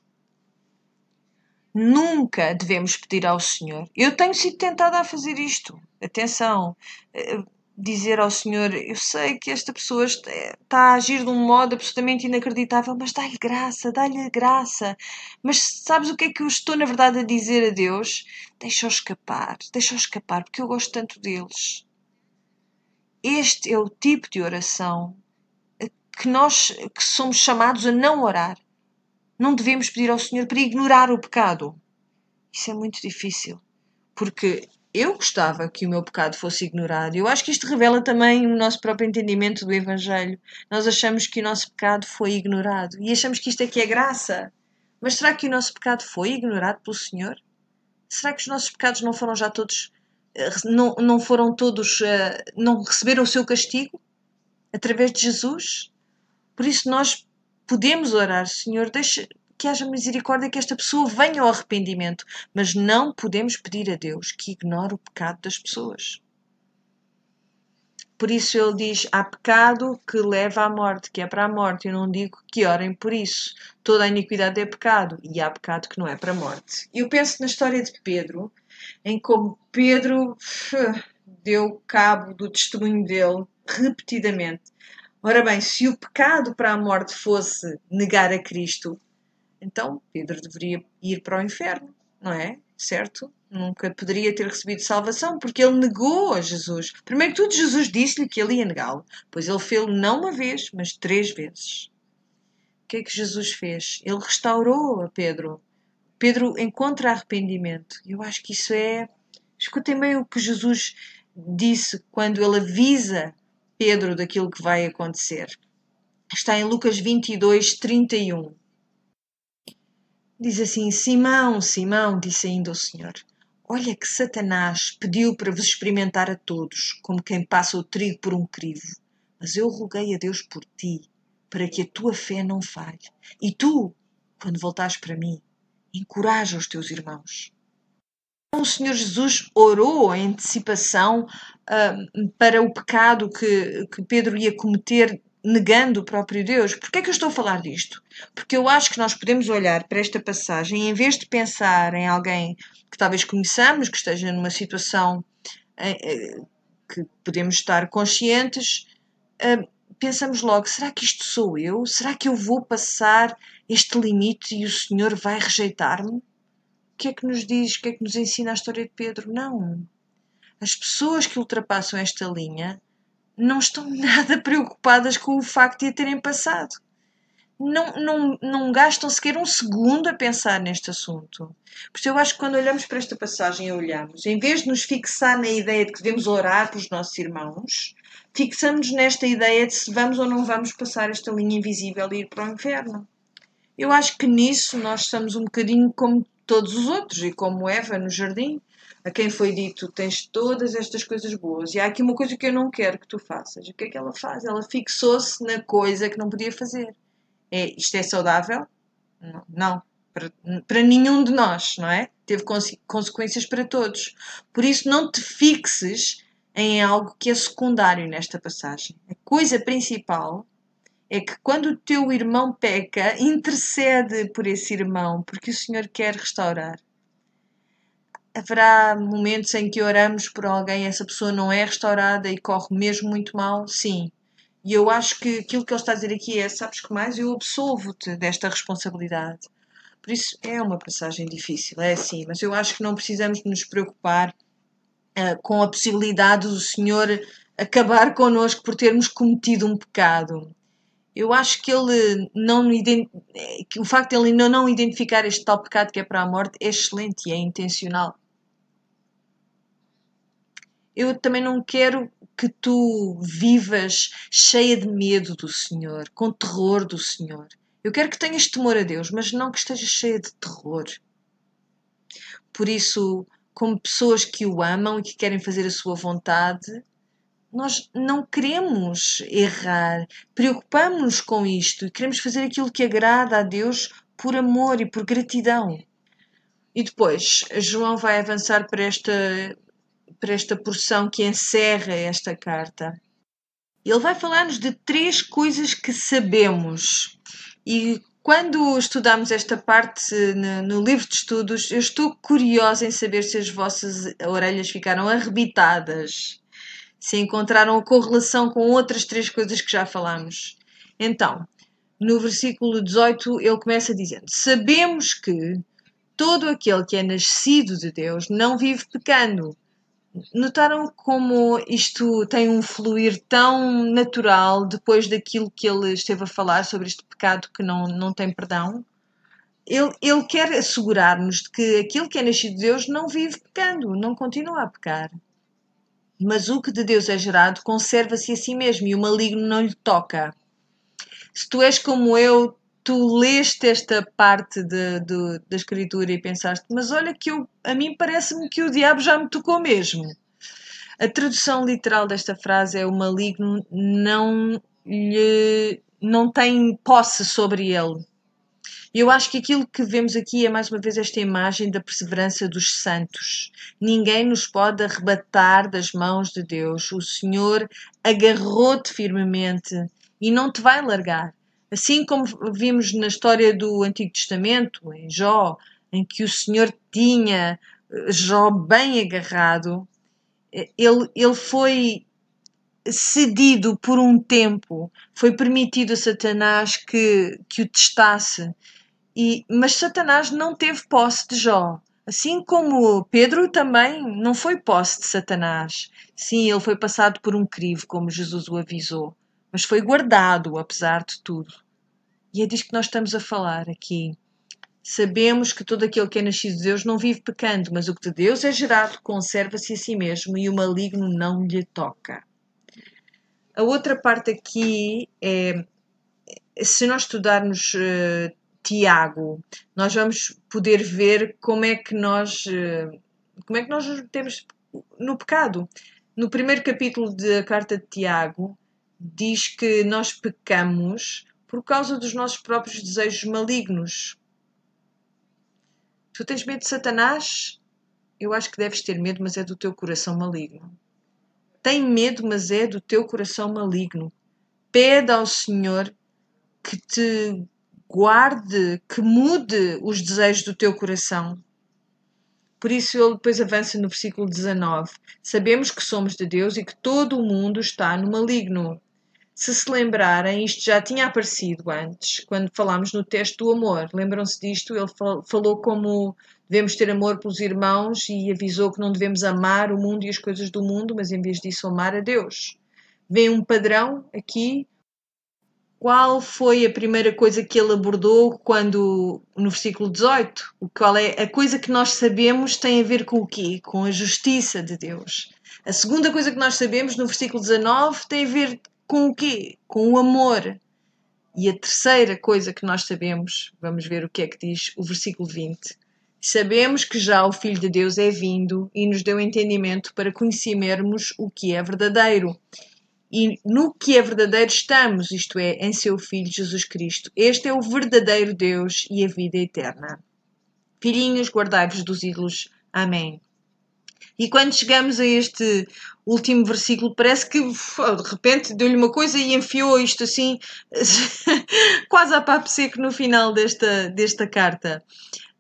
Nunca devemos pedir ao Senhor. Eu tenho sido tentada a fazer isto. Atenção, eh, dizer ao Senhor: Eu sei que esta pessoa está a agir de um modo absolutamente inacreditável, mas dá-lhe graça, dá-lhe graça. Mas sabes o que é que eu estou, na verdade, a dizer a Deus? Deixa-o escapar, deixa-o escapar, porque eu gosto tanto deles. Este é o tipo de oração que nós que somos chamados a não orar. Não devemos pedir ao Senhor para ignorar o pecado. Isso é muito difícil, porque eu gostava que o meu pecado fosse ignorado. Eu acho que isto revela também o nosso próprio entendimento do Evangelho. Nós achamos que o nosso pecado foi ignorado e achamos que isto é que é graça. Mas será que o nosso pecado foi ignorado pelo Senhor? Será que os nossos pecados não foram já todos, eh, não, não foram todos, eh, não receberam o seu castigo através de Jesus? Por isso nós podemos orar, Senhor, deixa, que haja misericórdia, que esta pessoa venha ao arrependimento, mas não podemos pedir a Deus que ignore o pecado das pessoas. Por isso ele diz: há pecado que leva à morte, que é para a morte. Eu não digo que orem por isso. Toda a iniquidade é pecado e há pecado que não é para a morte. Eu penso na história de Pedro, em como Pedro deu cabo do testemunho dele repetidamente. Ora bem, se o pecado para a morte fosse negar a Cristo, então Pedro deveria ir para o inferno, não é? Certo? Nunca poderia ter recebido salvação porque ele negou a Jesus. Primeiro que tudo, Jesus disse-lhe que ele ia negá-lo, pois ele fez-lo não uma vez, mas três vezes. O que é que Jesus fez? Ele restaurou a Pedro. Pedro encontra arrependimento. Eu acho que isso é. Escutem bem o que Jesus disse quando ele avisa Pedro daquilo que vai acontecer. Está em Lucas 22, 31. Diz assim: Simão, Simão, disse ainda o Senhor, olha que Satanás pediu para vos experimentar a todos, como quem passa o trigo por um crivo. Mas eu roguei a Deus por ti, para que a tua fé não falhe. E tu, quando voltares para mim, encoraja os teus irmãos. O Senhor Jesus orou em antecipação uh, para o pecado que, que Pedro ia cometer negando o próprio Deus. Porquê é que eu estou a falar disto? Porque eu acho que nós podemos olhar para esta passagem em vez de pensar em alguém que talvez conheçamos, que esteja numa situação eh, que podemos estar conscientes, eh, pensamos logo: será que isto sou eu? Será que eu vou passar este limite e o Senhor vai rejeitar-me? O que é que nos diz, o que é que nos ensina a história de Pedro? Não. As pessoas que ultrapassam esta linha não estão nada preocupadas com o facto de a terem passado. Não, não, não gastam sequer um segundo a pensar neste assunto. Por isso eu acho que quando olhamos para esta passagem olhamos, em vez de nos fixar na ideia de que devemos orar pelos nossos irmãos, fixamos nesta ideia de se vamos ou não vamos passar esta linha invisível e ir para o inferno. Eu acho que nisso nós estamos um bocadinho como todos os outros e como Eva no jardim a quem foi dito tens todas estas coisas boas e há aqui uma coisa que eu não quero que tu faças. O que é que ela faz? Ela fixou-se na coisa que não podia fazer. É, isto é saudável? Não. Para, para nenhum de nós, não é? Teve consequências para todos. Por isso, não te fixes em algo que é secundário nesta passagem. A coisa principal é que quando o teu irmão peca, intercede por esse irmão, porque o Senhor quer restaurar haverá momentos em que oramos por alguém, essa pessoa não é restaurada e corre mesmo muito mal? Sim. E eu acho que aquilo que ele está a dizer aqui é: sabes que mais? Eu absolvo-te desta responsabilidade. Por isso é uma passagem difícil, é assim, mas eu acho que não precisamos nos preocupar uh, com a possibilidade do Senhor acabar connosco por termos cometido um pecado. Eu acho que ele não que o facto de ele ainda não identificar este tal pecado que é para a morte é excelente e é intencional eu também não quero que tu vivas cheia de medo do Senhor, com terror do Senhor. Eu quero que tenhas temor a Deus, mas não que estejas cheia de terror. Por isso, como pessoas que o amam e que querem fazer a sua vontade, nós não queremos errar, preocupamos-nos com isto e queremos fazer aquilo que agrada a Deus por amor e por gratidão. E depois, João vai avançar para esta para esta porção que encerra esta carta. Ele vai falar-nos de três coisas que sabemos. E quando estudamos esta parte no, livro de estudos, eu estou curiosa em saber se as vossas orelhas ficaram arrebitadas. Se encontraram a correlação com outras três coisas que já falamos. Então, no versículo 18, ele começa dizendo: Sabemos que todo aquele que é nascido de Deus não vive pecando. Notaram como isto tem um fluir tão natural depois daquilo que ele esteve a falar sobre este pecado que não, não tem perdão? Ele, ele quer assegurar-nos de que aquele que é nascido de Deus não vive pecando, não continua a pecar. Mas o que de Deus é gerado conserva-se a si mesmo e o maligno não lhe toca. Se tu és como eu, tu leste esta parte de, de, da escritura e pensaste, mas olha que eu, a mim parece-me que o diabo já me tocou mesmo. A tradução literal desta frase é o maligno não lhe não tem posse sobre ele. Eu acho que aquilo que vemos aqui é mais uma vez esta imagem da perseverança dos santos. Ninguém nos pode arrebatar das mãos de Deus. O Senhor agarrou-te firmemente e não te vai largar. Assim como vimos na história do Antigo Testamento, em Jó, em que o Senhor tinha eh, Jó bem agarrado, ele, ele foi cedido por um tempo, foi permitido a Satanás que, que o testasse, e, mas Satanás não teve posse de Jó. Assim como Pedro também não foi posse de Satanás. Sim, ele foi passado por um crivo, como Jesus o avisou, mas foi guardado, apesar de tudo. E é disto que nós estamos a falar aqui. Sabemos que todo aquele que é nascido de Deus não vive pecando, mas o que de Deus é gerado conserva-se a si mesmo e o maligno não lhe toca. A outra parte aqui é, se nós estudarmos uh, Tiago, nós vamos poder ver como é que nós, uh, como é que nós temos no pecado. No primeiro capítulo da carta de Tiago, diz que nós pecamos por causa dos nossos próprios desejos malignos. Tu tens medo de Satanás? Eu acho que deves ter medo, mas é do teu coração maligno. Tem medo, mas é do teu coração maligno. Pede ao Senhor que te guarde, que mude os desejos do teu coração. Por isso ele depois avança no versículo 19. Sabemos que somos de Deus e que todo o mundo está no maligno. Se se lembrarem, isto já tinha aparecido antes, quando falámos no teste do amor. Lembram-se disto? Ele falou como devemos ter amor pelos irmãos e avisou que não devemos amar o mundo e as coisas do mundo, mas em vez disso amar a Deus. Vem um padrão aqui. Qual foi a primeira coisa que ele abordou quando no versículo 18? Qual é a coisa que nós sabemos tem a ver com o quê? Com a justiça de Deus. A segunda coisa que nós sabemos no versículo 19 tem a ver com o quê? Com o amor. E a terceira coisa que nós sabemos, vamos ver o que é que diz o versículo 20. Sabemos que já o Filho de Deus é vindo e nos deu entendimento para conhecermos o que é verdadeiro. E no que é verdadeiro estamos, isto é, em seu Filho Jesus Cristo. Este é o verdadeiro Deus e a vida eterna. Filhinhos, guardai-vos dos ídolos. Amém. E quando chegamos a este último versículo, parece que de repente deu-lhe uma coisa e enfiou isto assim, quase a papo seco no final desta, desta carta.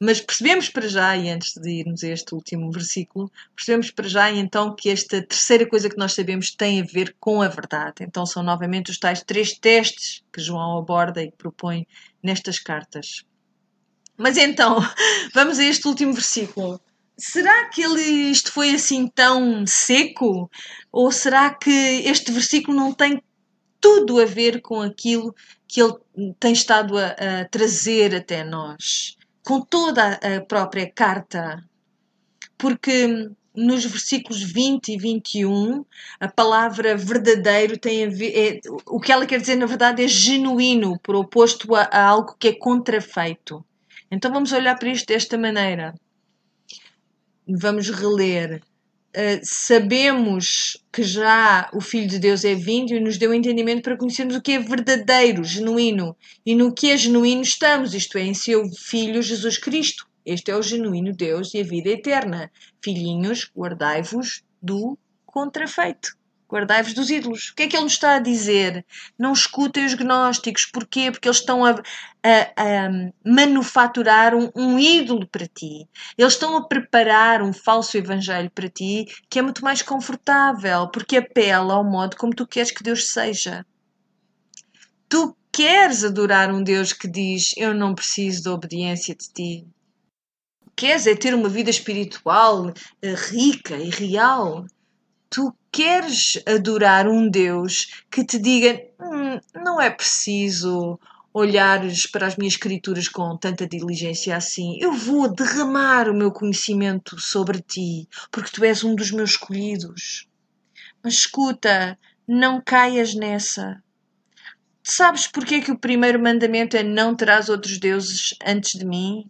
Mas percebemos para já, e antes de irmos a este último versículo, percebemos para já então que esta terceira coisa que nós sabemos tem a ver com a verdade. Então são novamente os tais três testes que João aborda e propõe nestas cartas. Mas então, vamos a este último versículo será que ele, isto foi assim tão seco? Ou será que este versículo não tem tudo a ver com aquilo que ele tem estado a, a trazer até nós? Com toda a própria carta? Porque nos versículos 20 e 21, a palavra verdadeiro tem a ver. É, o que ela quer dizer, na verdade, é genuíno, por oposto a, a algo que é contrafeito. Então vamos olhar para isto desta maneira vamos reler. Uh, sabemos que já o Filho de Deus é vindo e nos deu entendimento para conhecermos o que é verdadeiro, genuíno. E no que é genuíno estamos, isto é, em seu Filho Jesus Cristo. Este é o genuíno Deus e a vida eterna. Filhinhos, guardai-vos do contrafeito. Guardai-vos dos ídolos. O que é que ele nos está a dizer? Não escutem os gnósticos. Porquê? Porque eles estão a, a, a manufaturar um, um, ídolo para ti. Eles estão a preparar um falso evangelho para ti que é muito mais confortável, porque apela ao modo como tu queres que Deus seja. Tu queres adorar um Deus que diz: Eu não preciso da obediência de ti. Queres é ter uma vida espiritual eh, rica e real tu queres adorar um Deus que te diga hum, não é preciso olhares para as minhas escrituras com tanta diligência assim. Eu vou derramar o meu conhecimento sobre ti, porque tu és um dos meus escolhidos. Mas escuta, não caias nessa. Sabes porque é que o primeiro mandamento é não terás outros deuses antes de mim?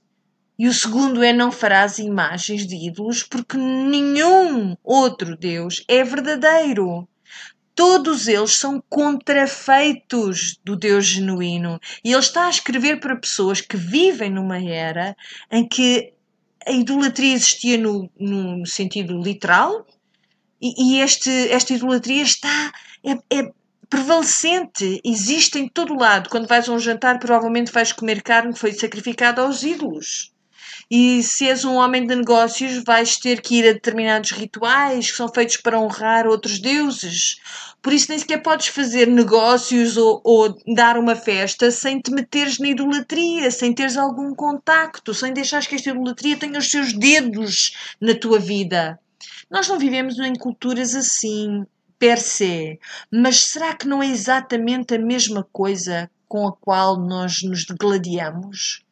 E o segundo é não farás imagens de ídolos, porque nenhum outro Deus é verdadeiro. Todos eles são contrafeitos do Deus genuíno. E ele está a escrever para pessoas que vivem numa era em que a idolatria existia no, no sentido literal e, e este, esta idolatria está. É, é, prevalecente, existe em todo lado. Quando vais a um jantar, provavelmente vais comer carne que foi sacrificada aos ídolos. E se és um homem de negócios, vais ter que ir a determinados rituais que são feitos para honrar outros deuses. Por isso, nem sequer podes fazer negócios ou, ou dar uma festa sem te meteres na idolatria, sem teres algum contacto, sem deixares que esta idolatria tenha os seus dedos na tua vida. Nós não vivemos em culturas assim, per se, mas será que não é exatamente a mesma coisa com a qual nós nos degladiamos?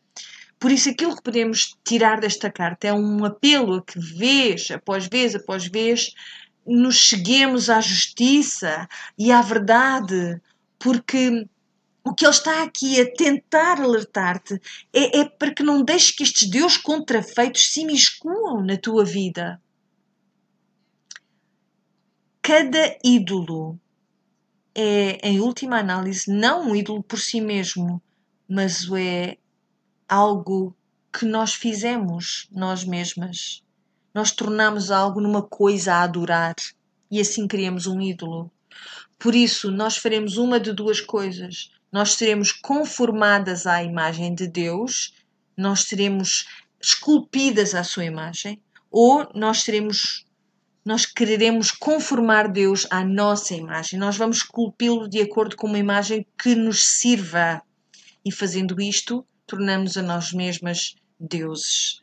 Por isso, aquilo que podemos tirar desta carta é um apelo a que, vez após vez após vez, nos cheguemos à justiça e à verdade, porque o que ele está aqui a tentar alertar-te é, é, para que não deixes que estes deuses contrafeitos se imiscuam na tua vida. Cada ídolo é, em última análise, não um ídolo por si mesmo, mas é algo que nós fizemos nós mesmas. Nós tornamos algo numa coisa a adorar e assim criamos um ídolo. Por isso, nós faremos uma de duas coisas. Nós seremos conformadas à imagem de Deus, nós seremos esculpidas à sua imagem, ou nós seremos nós quereremos conformar Deus à nossa imagem. Nós vamos esculpi-lo de acordo com uma imagem que nos sirva. E fazendo isto, tornamos a nós mesmas deuses.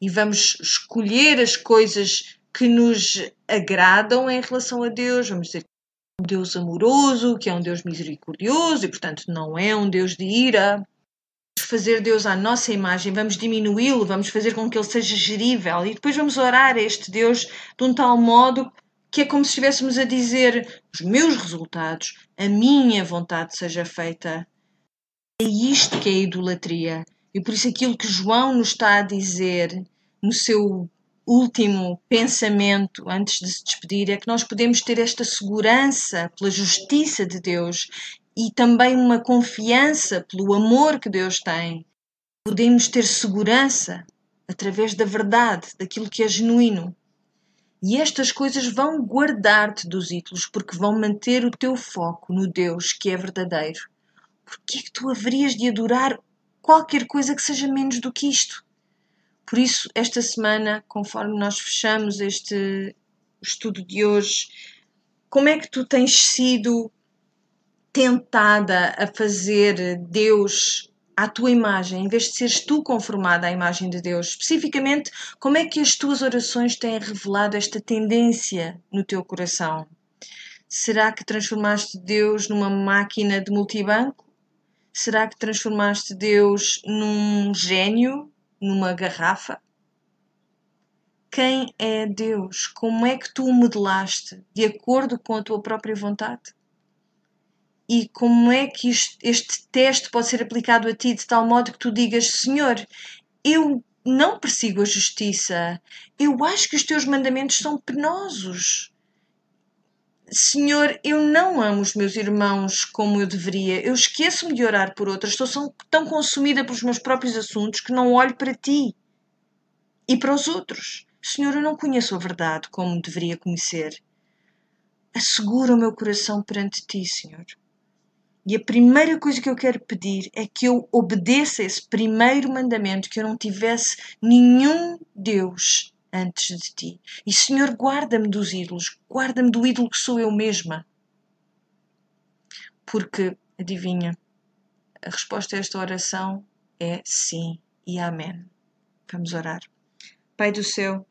E vamos escolher as coisas que nos agradam em relação a Deus. Vamos dizer que é um Deus amoroso, que é um Deus misericordioso e, portanto, não é um Deus de ira. Vamos fazer Deus à nossa imagem, vamos diminuí-lo, vamos fazer com que ele seja gerível e depois vamos orar a este Deus de um tal modo que é como se estivéssemos a dizer: os meus resultados, a minha vontade seja feita é isto que é idolatria. E por isso aquilo que João nos está a dizer no seu último pensamento antes de se despedir é que nós podemos ter esta segurança pela justiça de Deus e também uma confiança pelo amor que Deus tem. Podemos ter segurança através da verdade, daquilo que é genuíno. E estas coisas vão guardar-te dos ídolos, porque vão manter o teu foco no Deus que é verdadeiro porque é que tu haverias de adorar qualquer coisa que seja menos do que isto? Por isso, esta semana, conforme nós fechamos este estudo de hoje, como é que tu tens sido tentada a fazer Deus à tua imagem, em vez de seres tu conformada à imagem de Deus? Especificamente, como é que as tuas orações têm revelado esta tendência no teu coração? Será que transformaste Deus numa máquina de multibanco? Será que transformaste Deus num gênio, numa garrafa? Quem é Deus? Como é que tu o modelaste? De acordo com a tua própria vontade? E como é que este teste pode ser aplicado a ti de tal modo que tu digas: Senhor, eu não persigo a justiça, eu acho que os teus mandamentos são penosos. Senhor, eu não amo os meus irmãos como eu deveria. Eu esqueço-me de orar por outras. Estou tão consumida pelos meus próprios assuntos que não olho para ti e para os outros. Senhor, eu não conheço a verdade como deveria conhecer. assegura o meu coração perante ti, Senhor. E a primeira coisa que eu quero pedir é que eu obedeça esse primeiro mandamento, que eu não tivesse nenhum Deus antes de ti. E Senhor, guarda-me dos ídolos, guarda-me do ídolo que sou eu mesma. Porque, adivinha, a resposta a esta oração é sim e amém. Vamos orar. Pai do céu,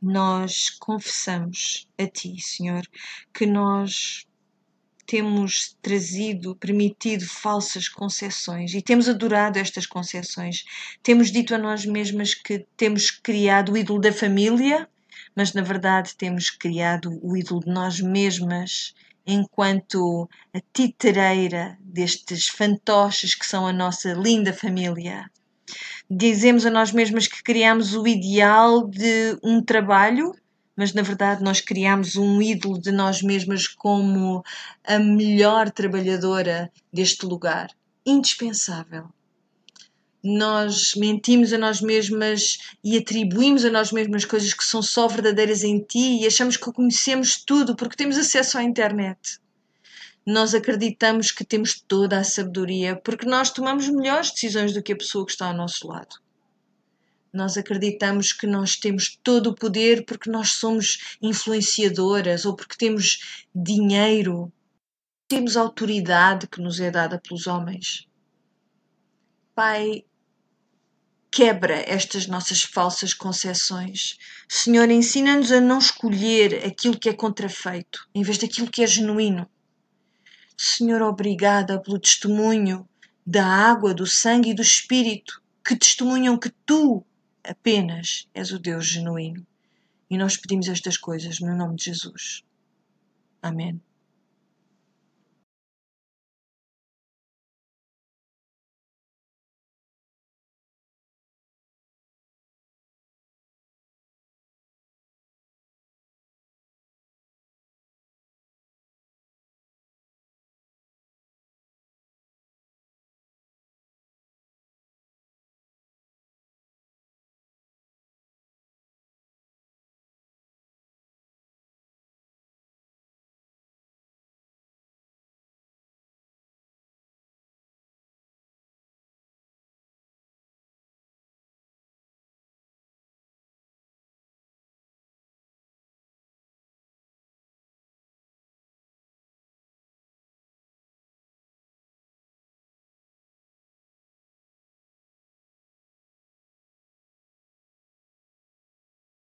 nós confessamos a Ti, Senhor, que nós temos trazido, permitido falsas concessões e temos adorado estas concessões. Temos dito a nós mesmas que temos criado o ídolo da família, mas na verdade temos criado o ídolo de nós mesmas enquanto a titereira destes fantoches que são a nossa linda família dizemos a nós mesmas que criamos o ideal de um trabalho, mas na verdade nós criamos um ídolo de nós mesmas como a melhor trabalhadora deste lugar, indispensável. Nós mentimos a nós mesmas e atribuímos a nós mesmas coisas que são só verdadeiras em ti e achamos que conhecemos tudo porque temos acesso à internet nós acreditamos que temos toda a sabedoria porque nós tomamos melhores decisões do que a pessoa que está ao nosso lado. Nós acreditamos que nós temos todo o poder porque nós somos influenciadoras ou porque temos dinheiro, temos autoridade que nos é dada pelos homens. Pai, quebra estas nossas falsas concepções. Senhor, ensina-nos a não escolher aquilo que é contrafeito, em vez daquilo que é genuíno. Senhor, obrigada pelo testemunho da água, do sangue e do Espírito, que testemunham que tu apenas és o Deus genuíno. E nós pedimos estas coisas no nome de Jesus. Amém.